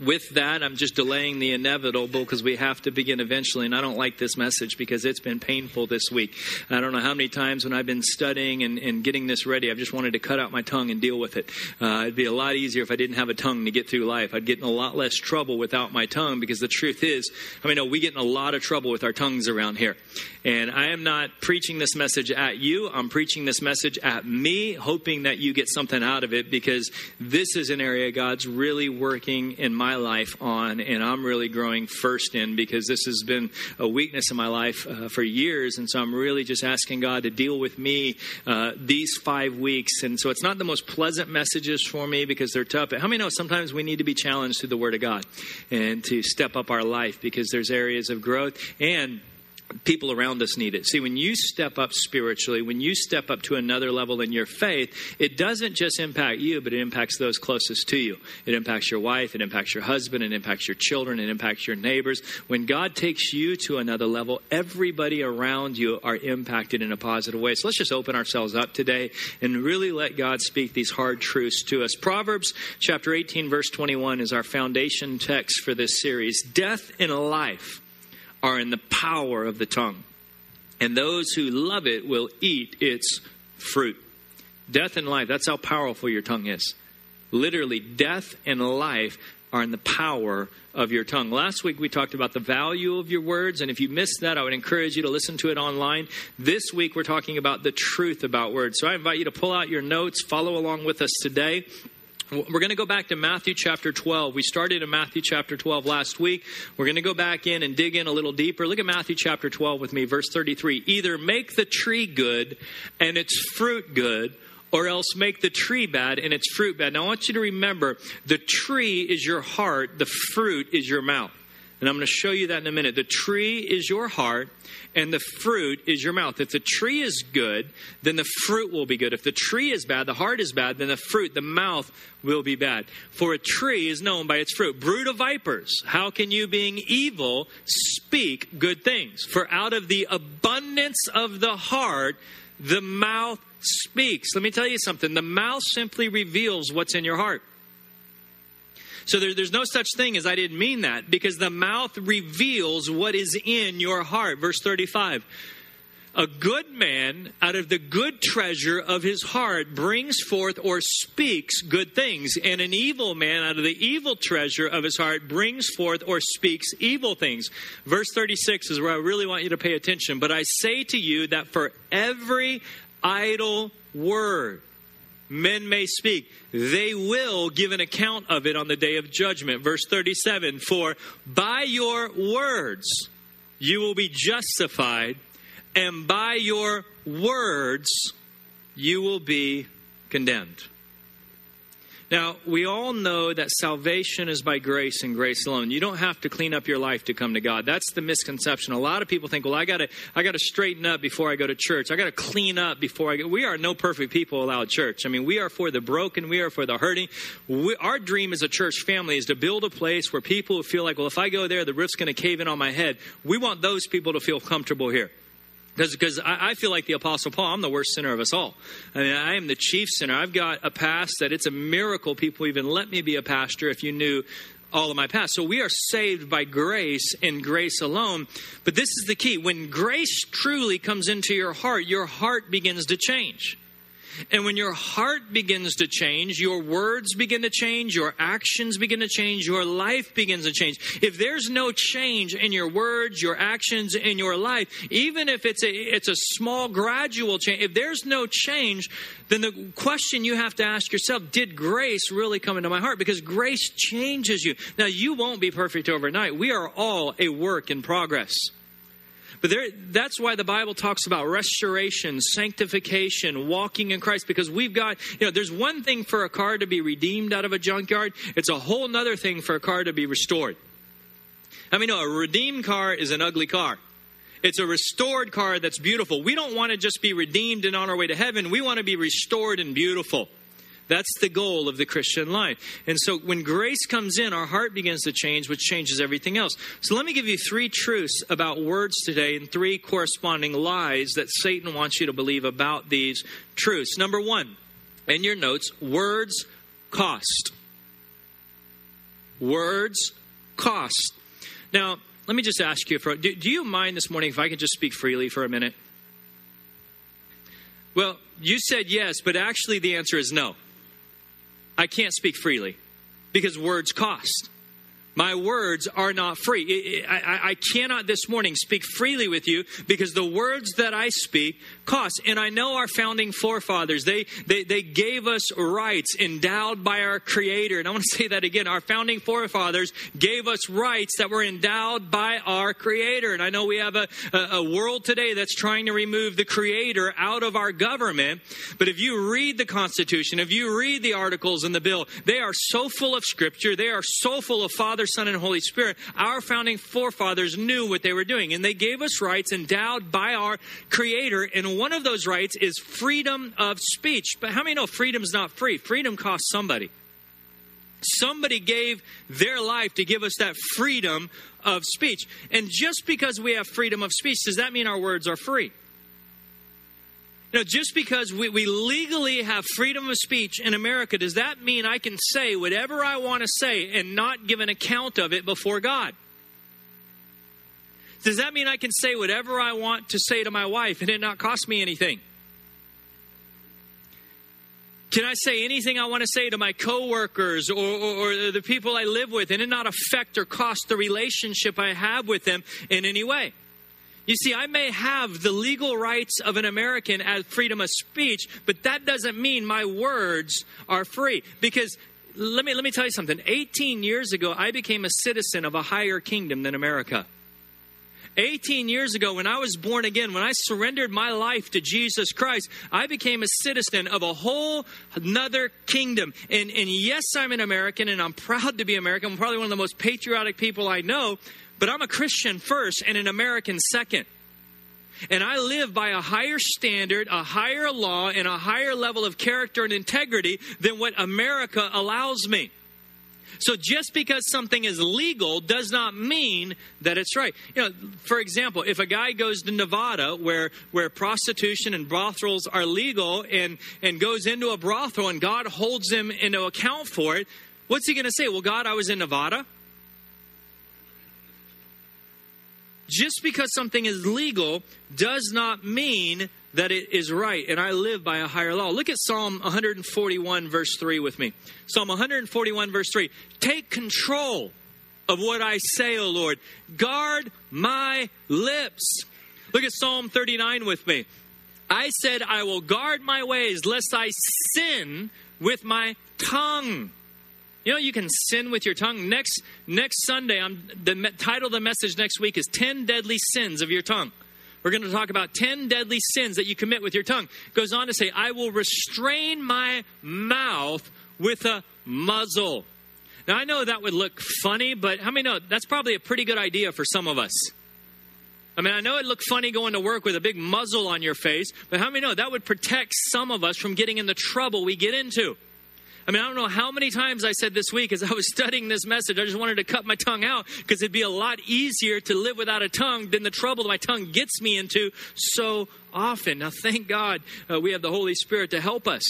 with that, I'm just delaying the inevitable because we have to begin eventually. And I don't like this message because it's been painful this week. I don't know how many times when I've been studying and, and getting this ready, I've just wanted to cut out my tongue and deal with it. Uh, it'd be a lot easier if I didn't have a tongue to get through life. I'd get in a lot less trouble without my tongue because the truth is, I mean, no, we get in a lot of trouble with our tongues around here. And I am not preaching this message at you. I'm preaching this message at me, hoping that you get something out of it because this is an area God's really working in my life on, and I'm really growing first in because this has been a weakness in my life uh, for years. And so I'm really just asking God to deal with me uh, these five weeks. And so it's not the most pleasant messages for me because they're tough. But how many know sometimes we need to be challenged through the Word of God and to step up our life because there's areas of growth and people around us need it. See, when you step up spiritually, when you step up to another level in your faith, it doesn't just impact you, but it impacts those closest to you. It impacts your wife, it impacts your husband, it impacts your children, it impacts your neighbors. When God takes you to another level, everybody around you are impacted in a positive way. So let's just open ourselves up today and really let God speak these hard truths to us. Proverbs chapter 18 verse 21 is our foundation text for this series. Death and life are in the power of the tongue, and those who love it will eat its fruit. Death and life, that's how powerful your tongue is. Literally, death and life are in the power of your tongue. Last week we talked about the value of your words, and if you missed that, I would encourage you to listen to it online. This week we're talking about the truth about words. So I invite you to pull out your notes, follow along with us today. We're going to go back to Matthew chapter 12. We started in Matthew chapter 12 last week. We're going to go back in and dig in a little deeper. Look at Matthew chapter 12 with me, verse 33. Either make the tree good and its fruit good, or else make the tree bad and its fruit bad. Now, I want you to remember the tree is your heart, the fruit is your mouth. And I'm going to show you that in a minute. The tree is your heart, and the fruit is your mouth. If the tree is good, then the fruit will be good. If the tree is bad, the heart is bad, then the fruit, the mouth will be bad. For a tree is known by its fruit. Brood of vipers, how can you, being evil, speak good things? For out of the abundance of the heart, the mouth speaks. Let me tell you something. The mouth simply reveals what's in your heart. So there, there's no such thing as I didn't mean that because the mouth reveals what is in your heart. Verse 35. A good man out of the good treasure of his heart brings forth or speaks good things, and an evil man out of the evil treasure of his heart brings forth or speaks evil things. Verse 36 is where I really want you to pay attention. But I say to you that for every idle word, men may speak. They will give an account of it on the day of judgment. Verse 37 For by your words you will be justified, and by your words you will be condemned. Now, we all know that salvation is by grace and grace alone. You don't have to clean up your life to come to God. That's the misconception. A lot of people think, well, I gotta, I gotta straighten up before I go to church. I gotta clean up before I go. We are no perfect people allowed church. I mean, we are for the broken. We are for the hurting. We, our dream as a church family is to build a place where people feel like, well, if I go there, the roof's gonna cave in on my head. We want those people to feel comfortable here. Because I, I feel like the Apostle Paul, I'm the worst sinner of us all. I mean, I am the chief sinner. I've got a past that it's a miracle people even let me be a pastor if you knew all of my past. So we are saved by grace and grace alone. But this is the key. When grace truly comes into your heart, your heart begins to change. And when your heart begins to change, your words begin to change, your actions begin to change, your life begins to change. If there's no change in your words, your actions, in your life, even if it's a, it's a small gradual change, if there's no change, then the question you have to ask yourself, did grace really come into my heart? Because grace changes you. Now, you won't be perfect overnight. We are all a work in progress. But there, that's why the Bible talks about restoration, sanctification, walking in Christ, because we've got, you know, there's one thing for a car to be redeemed out of a junkyard, it's a whole other thing for a car to be restored. I mean, no, a redeemed car is an ugly car. It's a restored car that's beautiful. We don't want to just be redeemed and on our way to heaven. We want to be restored and beautiful. That's the goal of the Christian life. And so when grace comes in, our heart begins to change, which changes everything else. So let me give you three truths about words today and three corresponding lies that Satan wants you to believe about these truths. Number one, in your notes, words cost. Words cost. Now, let me just ask you for do, do you mind this morning if I could just speak freely for a minute? Well, you said yes, but actually the answer is no. I can't speak freely because words cost. My words are not free. I, I, I, cannot this morning speak freely with you because the words that I speak cost. And I know our founding forefathers, they, they, they gave us rights endowed by our Creator. And I want to say that again. Our founding forefathers gave us rights that were endowed by our Creator. And I know we have a, a, a world today that's trying to remove the Creator out of our government. But if you read the Constitution, if you read the articles in the bill, they are so full of Scripture. They are so full of Father, Son, and Holy Spirit, our founding forefathers knew what they were doing. And they gave us rights endowed by our Creator. One of those rights is freedom of speech. But how many know freedom is not free? Freedom costs somebody. Somebody gave their life to give us that freedom of speech. And just because we have freedom of speech, does that mean our words are free? You know, just because we, we legally have freedom of speech in America, does that mean I can say whatever I want to say and not give an account of it before God? Does that mean I can say whatever I want to say to my wife and it not cost me anything? Can I say anything I want to say to my coworkers or, or, or the people I live with and it not affect or cost the relationship I have with them in any way? You see, I may have the legal rights of an American as freedom of speech, but that doesn't mean my words are free. Because let me, let me tell you something. 18 years ago, I became a citizen of a higher kingdom than America. 18 years ago, when I was born again, when I surrendered my life to Jesus Christ, I became a citizen of a whole another kingdom. And, and yes, I'm an American and I'm proud to be American. I'm probably one of the most patriotic people I know. But I'm a Christian first and an American second. And I live by a higher standard, a higher law, and a higher level of character and integrity than what America allows me. So just because something is legal does not mean that it's right. You know, for example, if a guy goes to Nevada where where prostitution and brothels are legal and and goes into a brothel and God holds him into account for it, what's he going to say? Well, God, I was in Nevada. just because something is legal does not mean that it is right. And I live by a higher law. Look at Psalm 141, verse 3 with me. Psalm 141, verse 3. Take control of what I say, O Lord. Guard my lips. Look at Psalm 39 with me. I said, I will guard my ways lest I sin with my tongue. You know, you can sin with your tongue. Next next Sunday, I'm the title of the message next week is 10 deadly sins of your tongue. We're going to talk about 10 deadly sins that you commit with your tongue. Goes on to say, I will restrain my mouth with a muzzle. Now, I know that would look funny, but how many know that's probably a pretty good idea for some of us? I mean, I know it looked funny going to work with a big muzzle on your face, but how many know that would protect some of us from getting in the trouble we get into? I mean, I don't know how many times I said this week as I was studying this message, I just wanted to cut my tongue out because it'd be a lot easier to live without a tongue than the trouble my tongue gets me into so often. Now, thank God uh, we have the Holy Spirit to help us.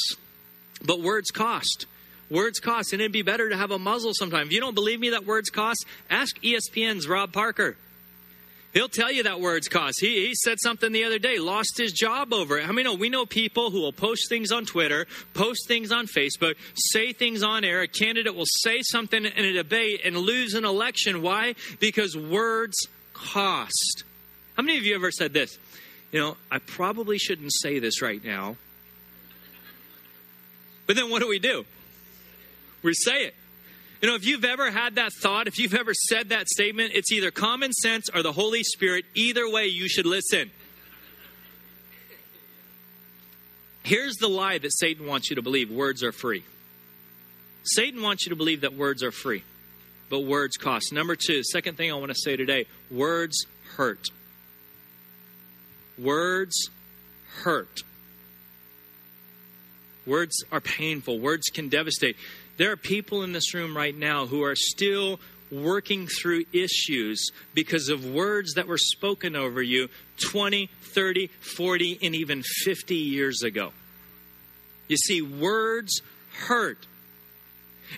But words cost. Words cost, and it'd be better to have a muzzle sometime. If you don't believe me that words cost, ask ESPN's Rob Parker. He'll tell you that words cost. He, he said something the other day, lost his job over it. I mean, no, we know people who will post things on Twitter, post things on Facebook, say things on air. A candidate will say something in a debate and lose an election. Why? Because words cost. How many of you ever said this? You know, I probably shouldn't say this right now. But then what do we do? We say it. You know, if you've ever had that thought, if you've ever said that statement, it's either common sense or the Holy Spirit. Either way, you should listen. Here's the lie that Satan wants you to believe words are free. Satan wants you to believe that words are free, but words cost. Number two, second thing I want to say today words hurt. Words hurt. Words are painful. Words can devastate. There are people in this room right now who are still working through issues because of words that were spoken over you 20, 30, 40, and even 50 years ago. You see, words hurt.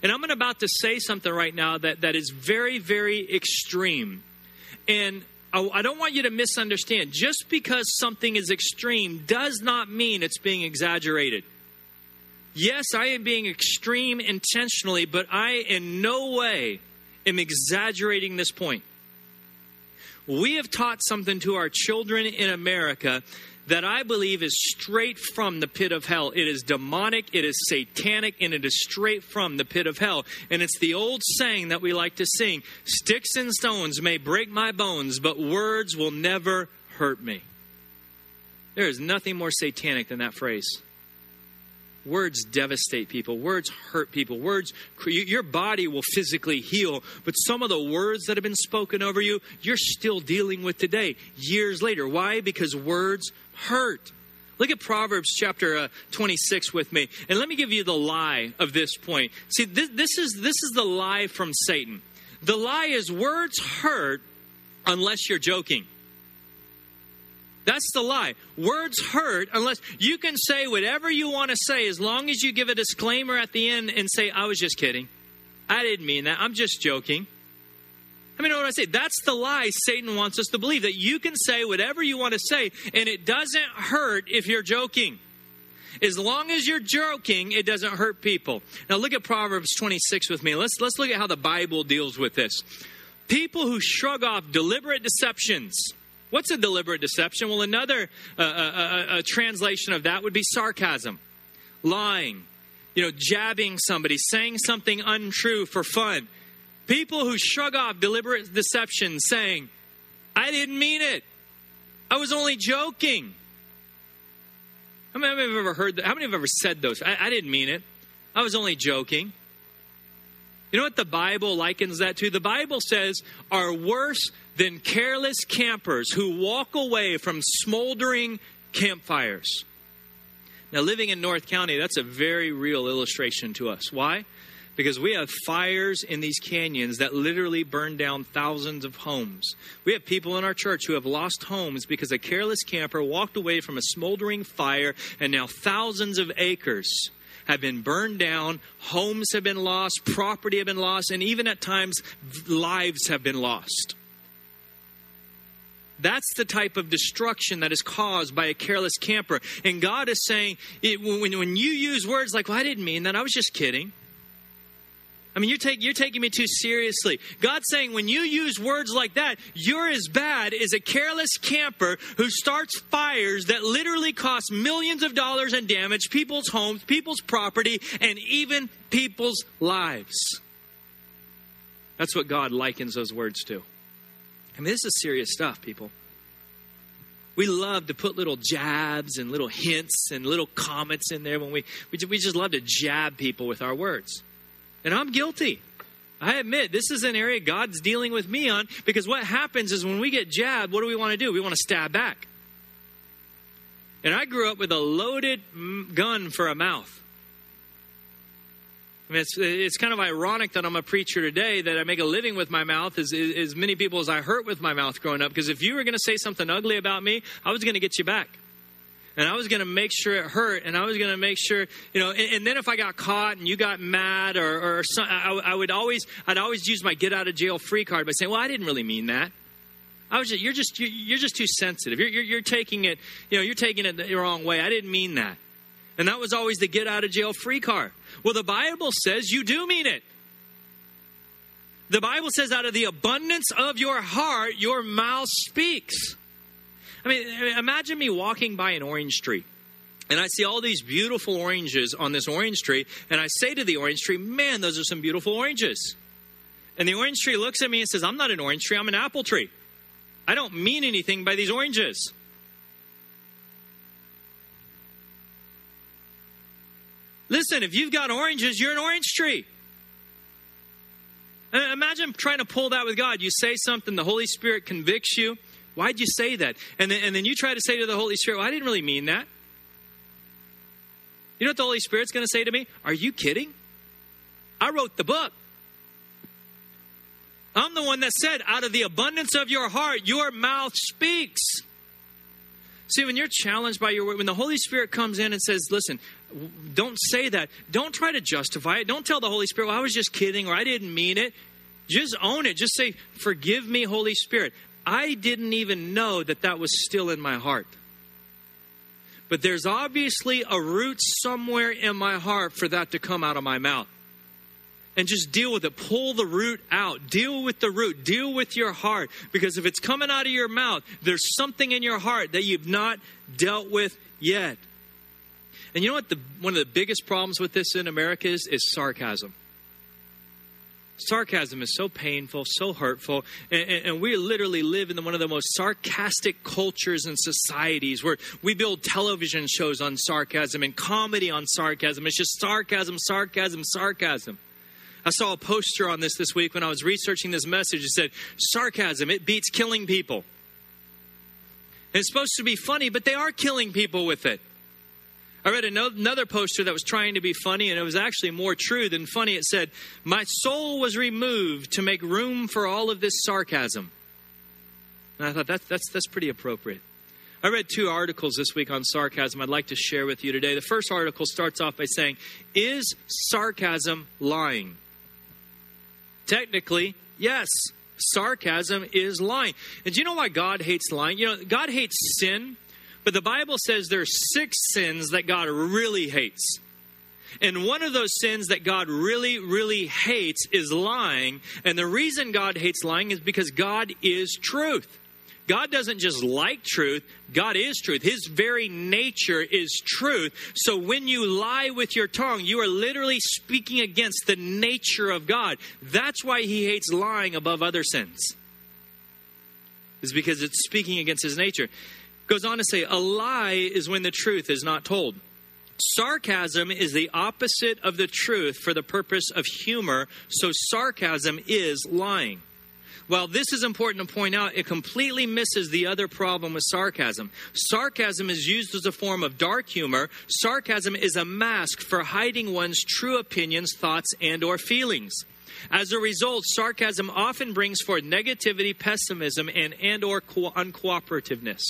And I'm about to say something right now that, that is very, very extreme. And I, I don't want you to misunderstand. Just because something is extreme does not mean it's being exaggerated. Yes, I am being extreme intentionally, but I in no way am exaggerating this point. We have taught something to our children in America that I believe is straight from the pit of hell. It is demonic, it is satanic, and it is straight from the pit of hell. And it's the old saying that we like to sing Sticks and stones may break my bones, but words will never hurt me. There is nothing more satanic than that phrase. Words devastate people. Words hurt people. Words, your body will physically heal, but some of the words that have been spoken over you, you're still dealing with today, years later. Why? Because words hurt. Look at Proverbs chapter uh, 26 with me, and let me give you the lie of this point. See, this, this, is, this is the lie from Satan. The lie is words hurt unless you're joking. That's the lie. Words hurt unless you can say whatever you want to say as long as you give a disclaimer at the end and say, I was just kidding. I didn't mean that. I'm just joking. I mean, what I say? That's the lie Satan wants us to believe that you can say whatever you want to say and it doesn't hurt if you're joking. As long as you're joking, it doesn't hurt people. Now look at Proverbs 26 with me. Let's let's look at how the Bible deals with this. People who shrug off deliberate deceptions. What's a deliberate deception? Well, another uh, uh, uh, uh translation of that would be sarcasm, lying, you know, jabbing somebody, saying something untrue for fun. People who shrug off deliberate deception saying, I didn't mean it. I was only joking. How many of you have ever heard that? How many have ever said those? I, I didn't mean it. I was only joking. You know what the Bible likens that to? The Bible says, are worse than careless campers who walk away from smoldering campfires. Now, living in North County, that's a very real illustration to us. Why? because we have fires in these canyons that literally burn down thousands of homes. We have people in our church who have lost homes because a careless camper walked away from a smoldering fire, and now thousands of acres have been burned down, homes have been lost, property have been lost, and even at times lives have been lost. That's the type of destruction that is caused by a careless camper. And God is saying, it, when, when you use words like, well, I didn't mean that, I was just kidding. I mean, you're, take, you're taking me too seriously. God's saying when you use words like that, you're as bad as a careless camper who starts fires that literally cost millions of dollars and damage, people's homes, people's property, and even people's lives. That's what God likens those words to. I mean, this is serious stuff, people. We love to put little jabs and little hints and little comments in there when we, we just love to jab people with our words. And I'm guilty. I admit this is an area God's dealing with me on because what happens is when we get jabbed, what do we want to do? We want to stab back. And I grew up with a loaded gun for a mouth. I mean, it's, it's kind of ironic that I'm a preacher today, that I make a living with my mouth, as, as many people as I hurt with my mouth growing up. Because if you were going to say something ugly about me, I was going to get you back and I was going to make sure it hurt, and I was going to make sure, you know. And, and, then if I got caught and you got mad, or, or some, I, I, would always, I'd always use my get out of jail free card by saying, "Well, I didn't really mean that. I was just, you're just, you're just too sensitive. You're, you're, you're taking it, you know, you're taking it the wrong way. I didn't mean that." And that was always the get out of jail free card. Well, the Bible says you do mean it. The Bible says, out of the abundance of your heart, your mouth speaks. I mean, imagine me walking by an orange tree. And I see all these beautiful oranges on this orange tree, and I say to the orange tree, Man, those are some beautiful oranges. And the orange tree looks at me and says, I'm not an orange tree, I'm an apple tree. I don't mean anything by these oranges. Listen, if you've got oranges, you're an orange tree. Uh, imagine trying to pull that with God. You say something, the Holy Spirit convicts you. Why'd you say that? And then, and then you try to say to the Holy Spirit, well, I didn't really mean that. You know what the Holy Spirit's going to say to me? Are you kidding? I wrote the book. I'm the one that said, out of the abundance of your heart, your mouth speaks. See, when you're challenged by your word, when the Holy Spirit comes in and says, listen, don't say that. Don't try to justify it. Don't tell the Holy Spirit, well, I was just kidding or I didn't mean it. Just own it. Just say, forgive me, Holy Spirit. I didn't even know that that was still in my heart. But there's obviously a root somewhere in my heart for that to come out of my mouth and just deal with it. Pull the root out. Deal with the root. Deal with your heart. Because if it's coming out of your mouth, there's something in your heart that you've not dealt with yet. And you know what? The, one of the biggest problems with this in America is, is sarcasm. Sarcasm is so painful, so hurtful, and, and, and, we literally live in one of the most sarcastic cultures and societies where we build television shows on sarcasm and comedy on sarcasm. It's just sarcasm, sarcasm, sarcasm. I saw a poster on this this week when I was researching this message. It said, Sarcasm, it beats killing people. And it's supposed to be funny, but they are killing people with it. I read another poster that was trying to be funny, and it was actually more true than funny. It said, My soul was removed to make room for all of this sarcasm. And I thought that's, that's, that's pretty appropriate. I read two articles this week on sarcasm I'd like to share with you today. The first article starts off by saying, Is sarcasm lying? Technically, yes, sarcasm is lying. And do you know why God hates lying? You know, God hates sin, but the Bible says there's six sins that God really hates. And one of those sins that God really, really hates is lying. And the reason God hates lying is because God is truth. God doesn't just like truth, God is truth. His very nature is truth. So when you lie with your tongue, you are literally speaking against the nature of God. That's why he hates lying above other sins. Is because it's speaking against his nature. Goes on to say, a lie is when the truth is not told. Sarcasm is the opposite of the truth for the purpose of humor, so sarcasm is lying. While this is important to point out, it completely misses the other problem with sarcasm. Sarcasm is used as a form of dark humor. Sarcasm is a mask for hiding one's true opinions, thoughts, and or feelings. As a result, sarcasm often brings forth negativity, pessimism, and, and or co- uncooperativeness.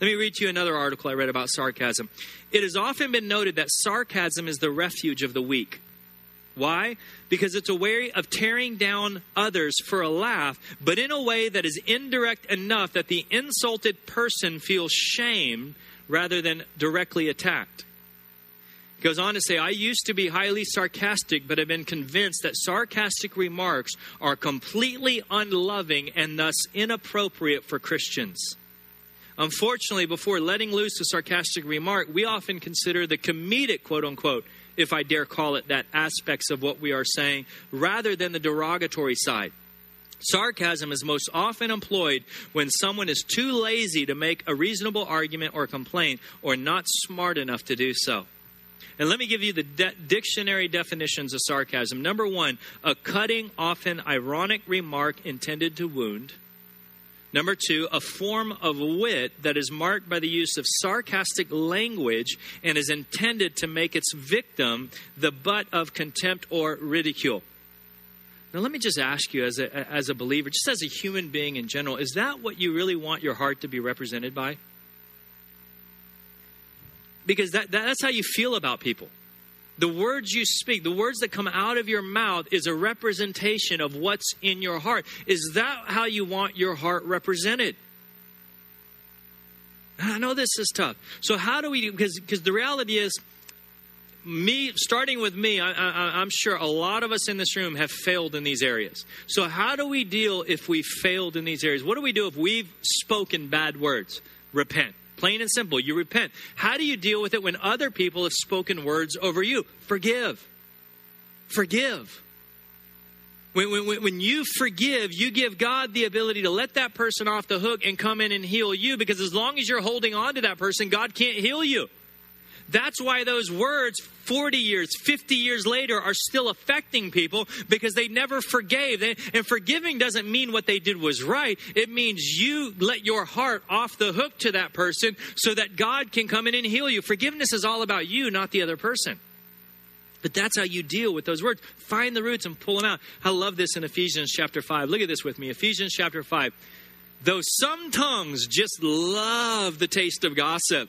Let me read to you another article I read about sarcasm. It has often been noted that sarcasm is the refuge of the weak. Why? Because it's a way of tearing down others for a laugh, but in a way that is indirect enough that the insulted person feels shame rather than directly attacked. He goes on to say, I used to be highly sarcastic, but have been convinced that sarcastic remarks are completely unloving and thus inappropriate for Christians. Unfortunately, before letting loose a sarcastic remark, we often consider the comedic, quote unquote, if I dare call it that, aspects of what we are saying, rather than the derogatory side. Sarcasm is most often employed when someone is too lazy to make a reasonable argument or complaint or not smart enough to do so. And let me give you the de- dictionary definitions of sarcasm. Number one, a cutting, often ironic remark intended to wound. Number two, a form of wit that is marked by the use of sarcastic language and is intended to make its victim the butt of contempt or ridicule. Now, let me just ask you, as a, as a believer, just as a human being in general, is that what you really want your heart to be represented by? Because that, that's how you feel about people. The words you speak, the words that come out of your mouth, is a representation of what's in your heart. Is that how you want your heart represented? I know this is tough. So how do we? Because because the reality is, me starting with me, I, I'm sure a lot of us in this room have failed in these areas. So how do we deal if we failed in these areas? What do we do if we've spoken bad words? Repent. Plain and simple. You repent. How do you deal with it when other people have spoken words over you? Forgive. Forgive. When, when, when you forgive, you give God the ability to let that person off the hook and come in and heal you because as long as you're holding on to that person, God can't heal you. That's why those words 40 years, 50 years later are still affecting people because they never forgave. And forgiving doesn't mean what they did was right. It means you let your heart off the hook to that person so that God can come in and heal you. Forgiveness is all about you, not the other person. But that's how you deal with those words. Find the roots and pull them out. I love this in Ephesians chapter 5. Look at this with me. Ephesians chapter 5. Though some tongues just love the taste of gossip.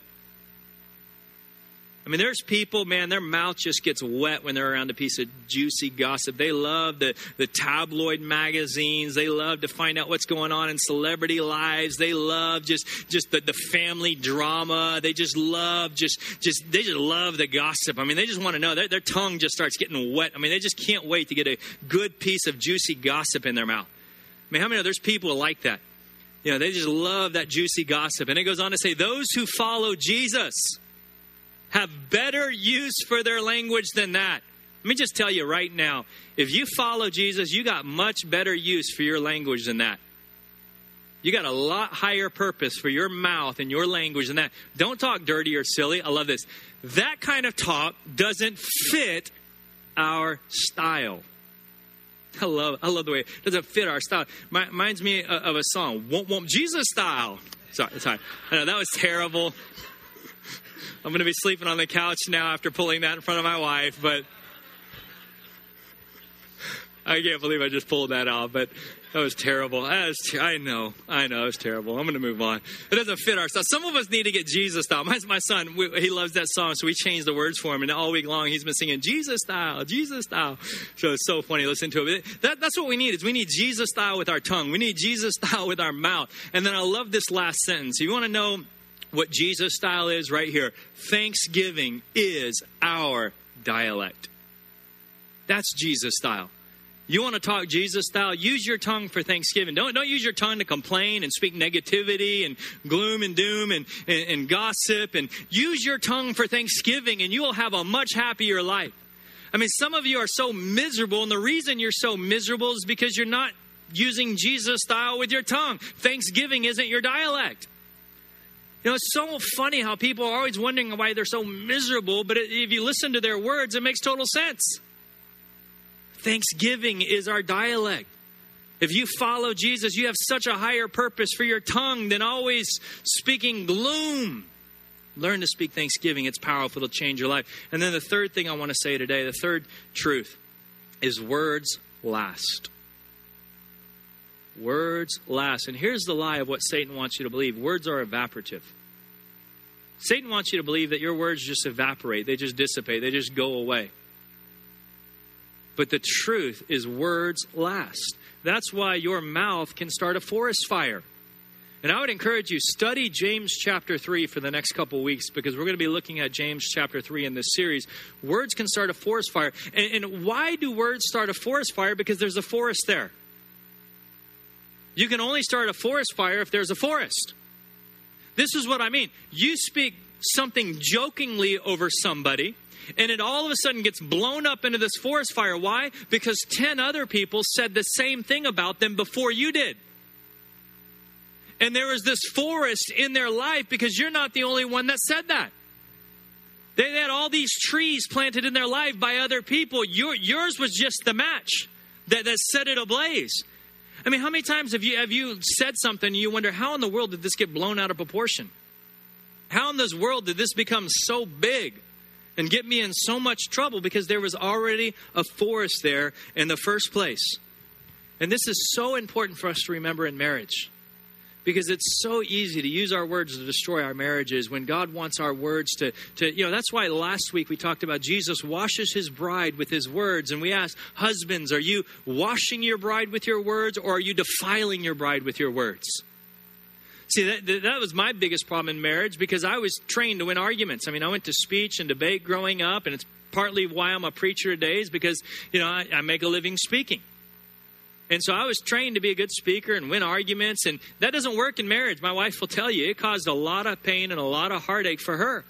I mean, there's people, man, their mouth just gets wet when they're around a piece of juicy gossip. They love the, the tabloid magazines. They love to find out what's going on in celebrity lives. They love just, just the, the family drama. They just love just, just, they just love the gossip. I mean, they just want to know. Their, their tongue just starts getting wet. I mean, they just can't wait to get a good piece of juicy gossip in their mouth. I mean, how many know there's people like that? You know, they just love that juicy gossip. And it goes on to say, those who follow Jesus, have better use for their language than that. Let me just tell you right now if you follow Jesus, you got much better use for your language than that. You got a lot higher purpose for your mouth and your language than that. Don't talk dirty or silly. I love this. That kind of talk doesn't fit our style. I love, I love the way it doesn't fit our style. Reminds me of a song, Won't Won't Jesus style. Sorry, sorry. I know that was terrible. I'm going to be sleeping on the couch now after pulling that in front of my wife, but I can't believe I just pulled that off. But that was terrible. That was ter- I know, I know, it was terrible. I'm going to move on. It doesn't fit our style. Some of us need to get Jesus style. My, my son, we, he loves that song, so we changed the words for him, and all week long he's been singing Jesus style, Jesus style. So it's so funny. Listen to it. That, that's what we need. Is we need Jesus style with our tongue. We need Jesus style with our mouth. And then I love this last sentence. You want to know what Jesus style is right here. Thanksgiving is our dialect. That's Jesus style. You want to talk Jesus style? Use your tongue for Thanksgiving. Don't, don't use your tongue to complain and speak negativity and gloom and doom and, and, and gossip. And use your tongue for Thanksgiving, and you will have a much happier life. I mean, some of you are so miserable, and the reason you're so miserable is because you're not using Jesus style with your tongue. Thanksgiving isn't your dialect. You know, it's so funny how people are always wondering why they're so miserable, but if you listen to their words, it makes total sense. Thanksgiving is our dialect. If you follow Jesus, you have such a higher purpose for your tongue than always speaking gloom. Learn to speak thanksgiving. It's powerful to change your life. And then the third thing I want to say today, the third truth, is words last. Words last. And here's the lie of what Satan wants you to believe words are evaporative. Satan wants you to believe that your words just evaporate, they just dissipate, they just go away. But the truth is, words last. That's why your mouth can start a forest fire. And I would encourage you study James chapter 3 for the next couple weeks because we're going to be looking at James chapter 3 in this series. Words can start a forest fire. And, and why do words start a forest fire? Because there's a forest there. You can only start a forest fire if there's a forest. This is what I mean. You speak something jokingly over somebody, and it all of a sudden gets blown up into this forest fire. Why? Because 10 other people said the same thing about them before you did. And there was this forest in their life because you're not the only one that said that. They had all these trees planted in their life by other people. Your, yours was just the match that, that set it ablaze. I mean, how many times have you have you said something and you wonder how in the world did this get blown out of proportion? How in this world did this become so big and get me in so much trouble because there was already a forest there in the first place? And this is so important for us to remember in marriage because it's so easy to use our words to destroy our marriages when God wants our words to, to, you know, that's why last week we talked about Jesus washes his bride with his words. And we asked, husbands, are you washing your bride with your words or are you defiling your bride with your words? See, that, that was my biggest problem in marriage because I was trained to win arguments. I mean, I went to speech and debate growing up, and it's partly why I'm a preacher today is because, you know, I, I make a living speaking. And so I was trained to be a good speaker and win arguments, and that doesn't work in marriage. My wife will tell you it caused a lot of pain and a lot of heartache for her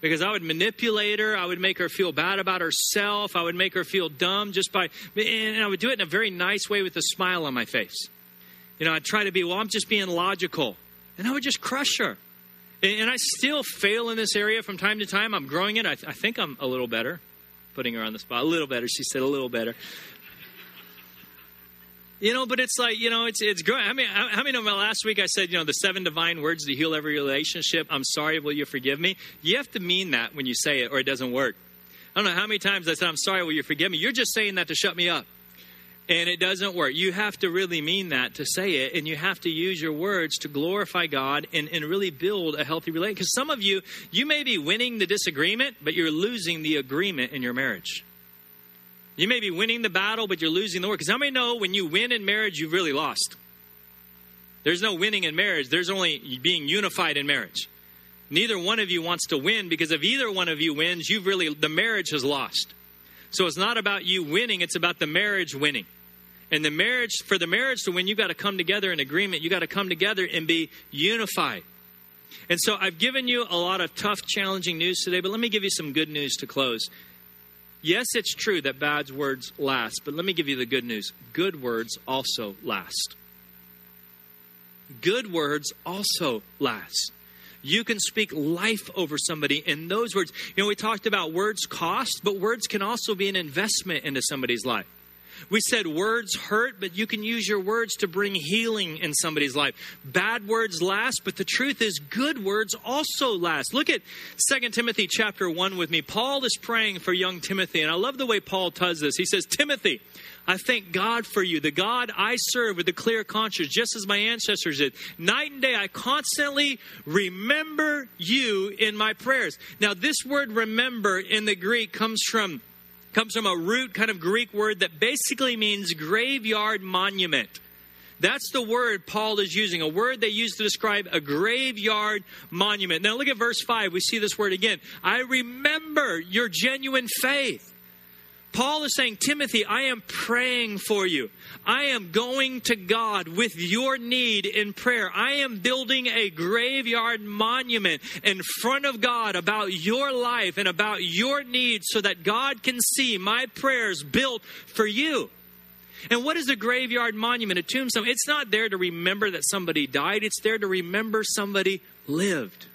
because I would manipulate her. I would make her feel bad about herself. I would make her feel dumb just by, and I would do it in a very nice way with a smile on my face. You know, I'd try to be, well, I'm just being logical. And I would just crush her. And I still fail in this area from time to time. I'm growing it. I, th- I think I'm a little better. Putting her on the spot. A little better. She said a little better. You know, but it's like, you know, it's it's growing. I mean, how many know last week I said, you know, the seven divine words to heal every relationship? I'm sorry, will you forgive me? You have to mean that when you say it, or it doesn't work. I don't know how many times I said, I'm sorry, will you forgive me? You're just saying that to shut me up. and it doesn't work. You have to really mean that to say it, and you have to use your words to glorify God and, and really build a healthy relationship. Because some of you, you may be winning the disagreement, but you're losing the agreement in your marriage. You may be winning the battle, but you're losing the war. Because how many know when you win in marriage, you've really lost? There's no winning in marriage, there's only being unified in marriage. Neither one of you wants to win because if either one of you wins, you've really, the marriage has lost. So it's not about you winning, it's about the marriage winning. And the marriage, for the marriage to win, you've got to come together in agreement. You've got to come together and be unified. And so I've given you a lot of tough, challenging news today, but let me give you some good news to close. Yes, it's true that bad words last, but let me give you the good news. Good words also last. Good words also last. You can speak life over somebody in those words. You know, we talked about words cost, but words can also be an investment into somebody's life. We said words hurt, but you can use your words to bring healing in somebody's life. Bad words last, but the truth is good words also last. Look at 2 Timothy chapter 1 with me. Paul is praying for young Timothy, and I love the way Paul does this. He says, Timothy, I thank God for you, the God I serve with a clear conscience, just as my ancestors did. Night and day, I constantly remember you in my prayers. Now, this word remember in the Greek comes from comes from a root kind of Greek word that basically means graveyard monument. That's the word Paul is using, a word they use to describe a graveyard monument. Now look at verse 5. We see this word again. I remember your genuine faith Paul is saying, Timothy, I am praying for you. I am going to God with your need in prayer. I am building a graveyard monument in front of God about your life and about your needs so that God can see my prayers built for you. And what is a graveyard monument, a tombstone? It's not there to remember that somebody died, it's there to remember somebody lived.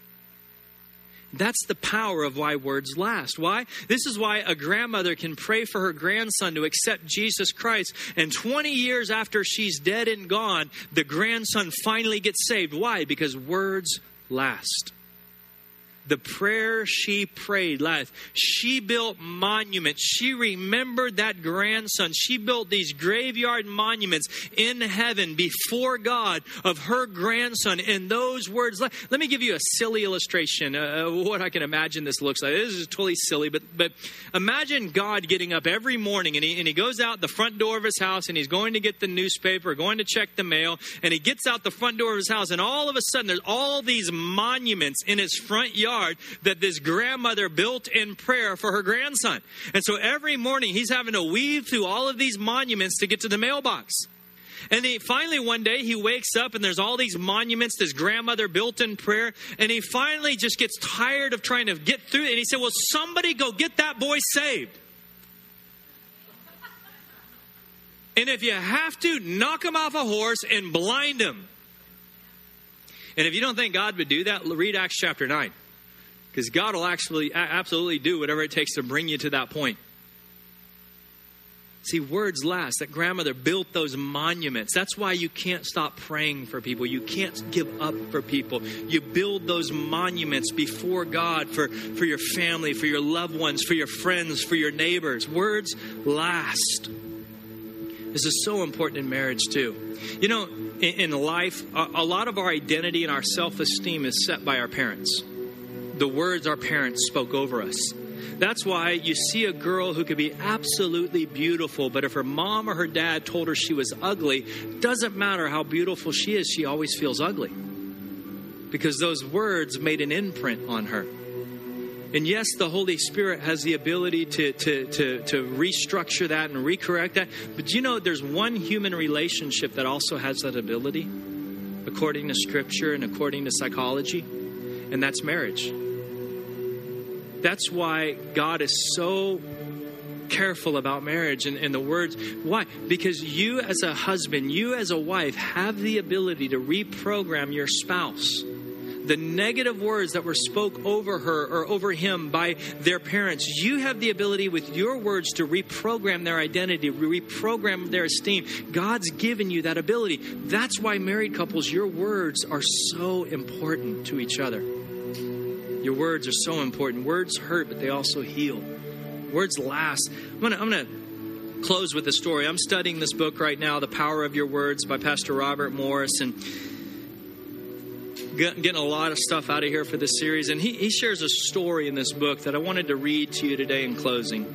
That's the power of why words last. Why? This is why a grandmother can pray for her grandson to accept Jesus Christ, and 20 years after she's dead and gone, the grandson finally gets saved. Why? Because words last the prayer she prayed life. She built monuments. She remembered that grandson. She built these graveyard monuments in heaven before God of her grandson. In those words, let, let me give you a silly illustration of what I can imagine this looks like. This is totally silly, but but imagine God getting up every morning and he and he goes out the front door of his house and he's going to get the newspaper, going to check the mail, and he gets out the front door of his house and all of a sudden there's all these monuments in his front yard yard that this grandmother built in prayer for her grandson. And so every morning he's having to weave through all of these monuments to get to the mailbox. And he finally one day he wakes up and there's all these monuments this grandmother built in prayer. And he finally just gets tired of trying to get through it. And he said, Well, somebody go get that boy saved. And if you have to, knock him off a horse and blind him. And if you don't think God would do that, read Acts chapter 9 because God will actually absolutely do whatever it takes to bring you to that point. See, words last. That grandmother built those monuments. That's why you can't stop praying for people. You can't give up for people. You build those monuments before God for, for your family, for your loved ones, for your friends, for your neighbors. Words last. This is so important in marriage, too. You know, in, in life, a, a lot of our identity and our self esteem is set by our parents the words our parents spoke over us. That's why you see a girl who could be absolutely beautiful, but if her mom or her dad told her she was ugly, doesn't matter how beautiful she is, she always feels ugly. Because those words made an imprint on her. And yes, the Holy Spirit has the ability to, to, to, to restructure that and recorrect that. But you know, there's one human relationship that also has that ability, according to Scripture and according to psychology, and that's marriage. That's why God is so careful about marriage and, and, the words. Why? Because you, as a husband, you, as a wife, have the ability to reprogram your spouse. The negative words that were spoke over her or over him by their parents, you have the ability with your words to reprogram their identity, reprogram their esteem. God's given you that ability. That's why married couples, your words are so important to each other. Your words are so important. Words hurt, but they also heal. Words last. I'm gonna, I'm gonna close with a story. I'm studying this book right now, The Power of Your Words by Pastor Robert Morris, and getting a lot of stuff out of here for this series. And he, he shares a story in this book that I wanted to read to you today in closing.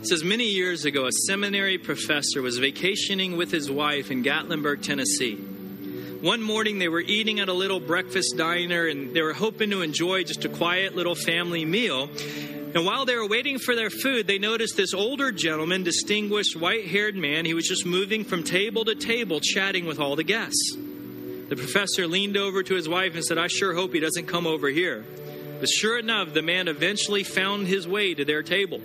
It says, Many years ago, a seminary professor was vacationing with his wife in Gatlinburg, Tennessee. One morning, they were eating at a little breakfast diner and they were hoping to enjoy just a quiet little family meal. And while they were waiting for their food, they noticed this older gentleman, distinguished white haired man. He was just moving from table to table, chatting with all the guests. The professor leaned over to his wife and said, I sure hope he doesn't come over here. But sure enough, the man eventually found his way to their table.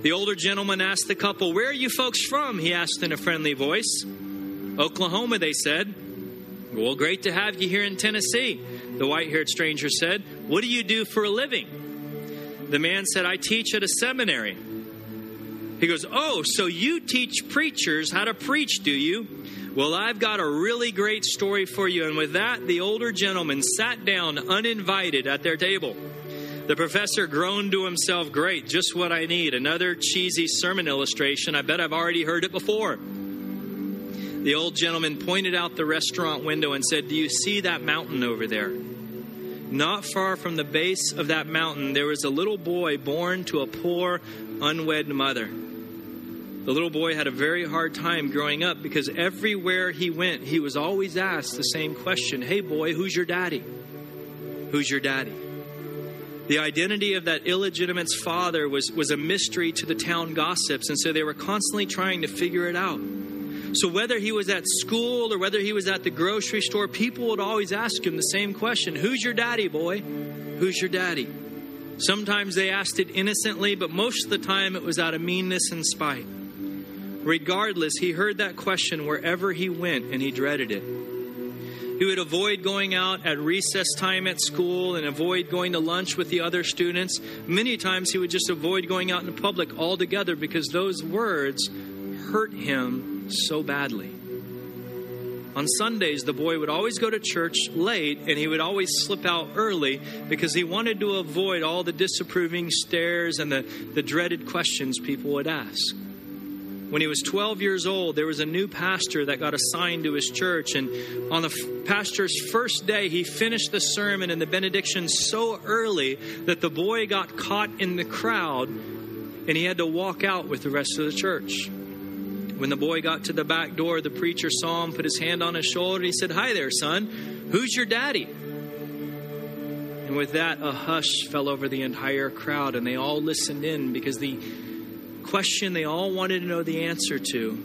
The older gentleman asked the couple, Where are you folks from? He asked in a friendly voice. Oklahoma, they said. Well, great to have you here in Tennessee, the white haired stranger said. What do you do for a living? The man said, I teach at a seminary. He goes, Oh, so you teach preachers how to preach, do you? Well, I've got a really great story for you. And with that, the older gentleman sat down uninvited at their table. The professor groaned to himself, Great, just what I need. Another cheesy sermon illustration. I bet I've already heard it before. The old gentleman pointed out the restaurant window and said, Do you see that mountain over there? Not far from the base of that mountain, there was a little boy born to a poor, unwed mother. The little boy had a very hard time growing up because everywhere he went, he was always asked the same question Hey, boy, who's your daddy? Who's your daddy? The identity of that illegitimate father was, was a mystery to the town gossips, and so they were constantly trying to figure it out. So, whether he was at school or whether he was at the grocery store, people would always ask him the same question Who's your daddy, boy? Who's your daddy? Sometimes they asked it innocently, but most of the time it was out of meanness and spite. Regardless, he heard that question wherever he went and he dreaded it. He would avoid going out at recess time at school and avoid going to lunch with the other students. Many times he would just avoid going out in public altogether because those words hurt him so badly. On Sundays, the boy would always go to church late and he would always slip out early because he wanted to avoid all the disapproving stares and the, the dreaded questions people would ask. When he was 12 years old, there was a new pastor that got assigned to his church. And on the pastor's first day, he finished the sermon and the benediction so early that the boy got caught in the crowd and he had to walk out with the rest of the church. When the boy got to the back door, the preacher saw him, put his hand on his shoulder, and he said, Hi there, son. Who's your daddy? And with that, a hush fell over the entire crowd, and they all listened in because the question they all wanted to know the answer to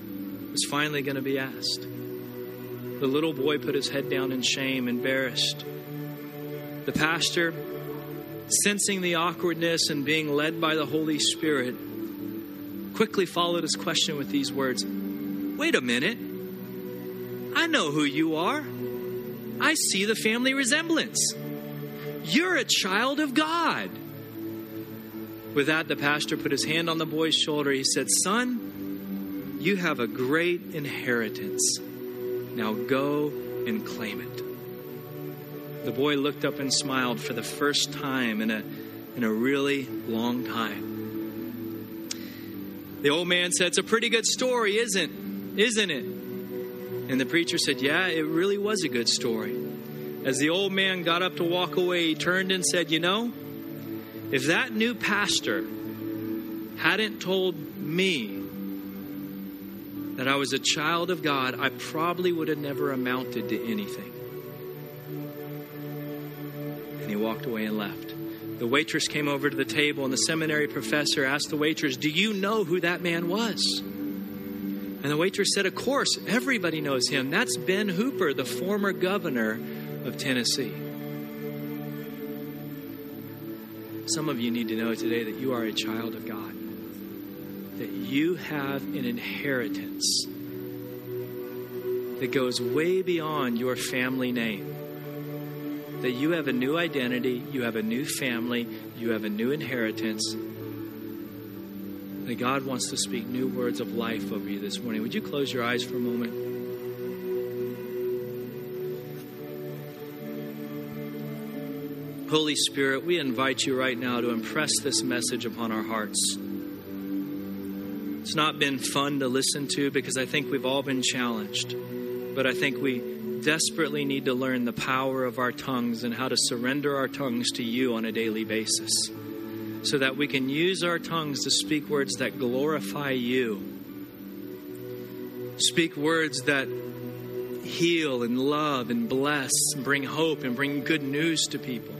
was finally going to be asked. The little boy put his head down in shame, embarrassed. The pastor, sensing the awkwardness and being led by the Holy Spirit, quickly followed his question with these words Wait a minute. I know who you are. I see the family resemblance. You're a child of God. With that, the pastor put his hand on the boy's shoulder. He said, Son, you have a great inheritance. Now go and claim it. The boy looked up and smiled for the first time in a, in a really long time. The old man said, It's a pretty good story, isn't, isn't it? And the preacher said, Yeah, it really was a good story. As the old man got up to walk away, he turned and said, You know, if that new pastor hadn't told me that I was a child of God, I probably would have never amounted to anything. And he walked away and left. The waitress came over to the table, and the seminary professor asked the waitress, Do you know who that man was? And the waitress said, Of course, everybody knows him. That's Ben Hooper, the former governor of Tennessee. Some of you need to know today that you are a child of God, that you have an inheritance that goes way beyond your family name that you have a new identity, you have a new family, you have a new inheritance. That God wants to speak new words of life over you this morning. Would you close your eyes for a moment? Holy Spirit, we invite you right now to impress this message upon our hearts. It's not been fun to listen to because I think we've all been challenged. But I think we desperately need to learn the power of our tongues and how to surrender our tongues to you on a daily basis so that we can use our tongues to speak words that glorify you. Speak words that heal and love and bless and bring hope and bring good news to people.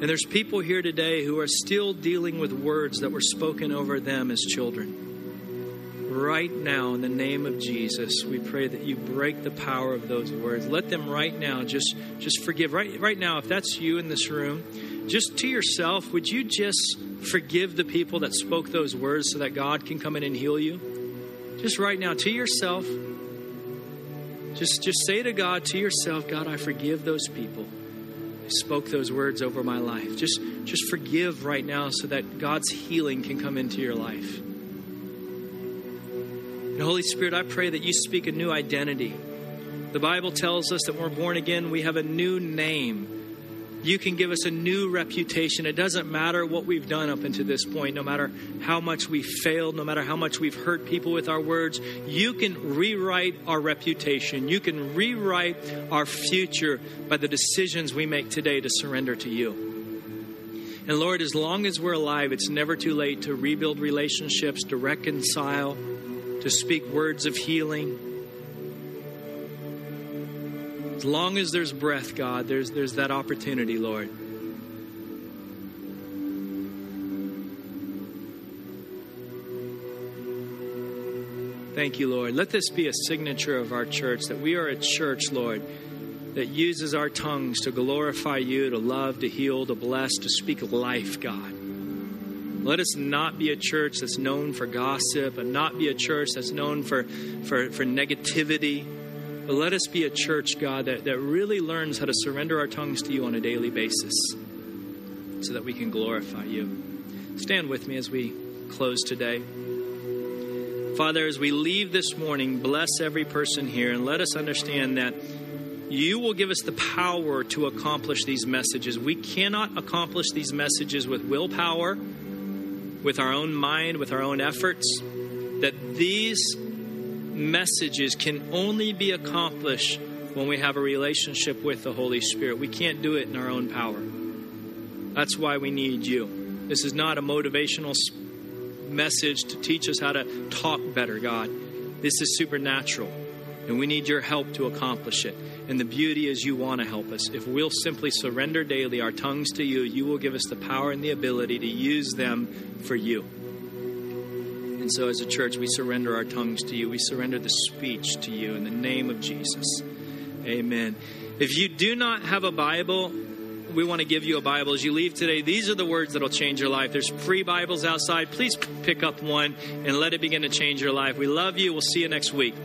And there's people here today who are still dealing with words that were spoken over them as children. Right now, in the name of Jesus, we pray that you break the power of those words. Let them right now just, just forgive. Right, right now, if that's you in this room, just to yourself, would you just forgive the people that spoke those words so that God can come in and heal you? Just right now, to yourself, just, just say to God, to yourself, God, I forgive those people who spoke those words over my life. Just, just forgive right now so that God's healing can come into your life. And Holy Spirit, I pray that you speak a new identity. The Bible tells us that when we're born again, we have a new name you can give us a new reputation. It doesn't matter what we've done up until this point, no matter how much we've failed, no matter how much we've hurt people with our words. You can rewrite our reputation. You can rewrite our future by the decisions we make today to surrender to you. And Lord, as long as we're alive, it's never too late to rebuild relationships, to reconcile, to speak words of healing as long as there's breath, God, there's, there's that opportunity, Lord. Thank you, Lord. Let this be a signature of our church that we are a church, Lord, that uses our tongues to glorify you, to love, to heal, to bless, to speak life, God. Let us not be a church that's known for gossip and not be a church that's known for, for, for negativity. But let us be a church, God, that, that really learns how to surrender our tongues to you on a daily basis so that we can glorify you. Stand with me as we close today. Father, as we leave this morning, bless every person here and let us understand that you will give us the power to accomplish these messages. We cannot accomplish these messages with willpower, with our own mind, with our own efforts. That these messages can only be accomplished when we have a relationship with the Holy Spirit. We can't do it in our own power. That's why we need you. This is not a motivational message to teach us how to talk better, God. This is supernatural, and we need your help to accomplish it. And the beauty is, you want to help us. If we'll simply surrender daily our tongues to you, you will give us the power and the ability to use them for you. And so, as a church, we surrender our tongues to you. We surrender the speech to you in the name of Jesus. Amen. If you do not have a Bible, we want to give you a Bible as you leave today. These are the words that will change your life. There's free Bibles outside. Please pick up one and let it begin to change your life. We love you. We'll see you next week.